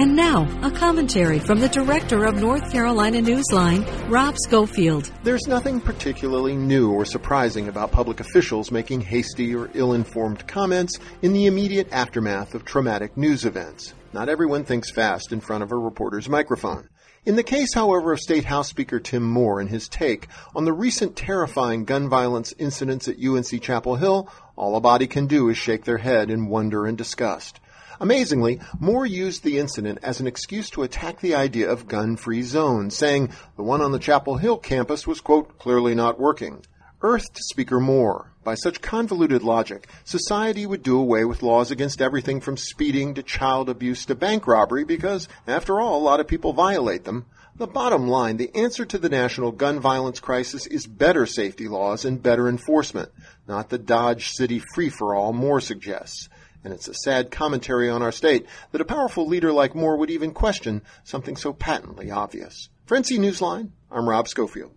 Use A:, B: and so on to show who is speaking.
A: And now, a commentary from the director of North Carolina Newsline, Rob Schofield.
B: There's nothing particularly new or surprising about public officials making hasty or ill informed comments in the immediate aftermath of traumatic news events. Not everyone thinks fast in front of a reporter's microphone. In the case, however, of State House Speaker Tim Moore and his take on the recent terrifying gun violence incidents at UNC Chapel Hill, all a body can do is shake their head in wonder and disgust. Amazingly, Moore used the incident as an excuse to attack the idea of gun-free zones, saying the one on the Chapel Hill campus was, quote, clearly not working. Earthed Speaker Moore, by such convoluted logic, society would do away with laws against everything from speeding to child abuse to bank robbery because, after all, a lot of people violate them. The bottom line, the answer to the national gun violence crisis is better safety laws and better enforcement, not the Dodge City free-for-all Moore suggests and it's a sad commentary on our state that a powerful leader like Moore would even question something so patently obvious. For NC Newsline, I'm Rob Schofield.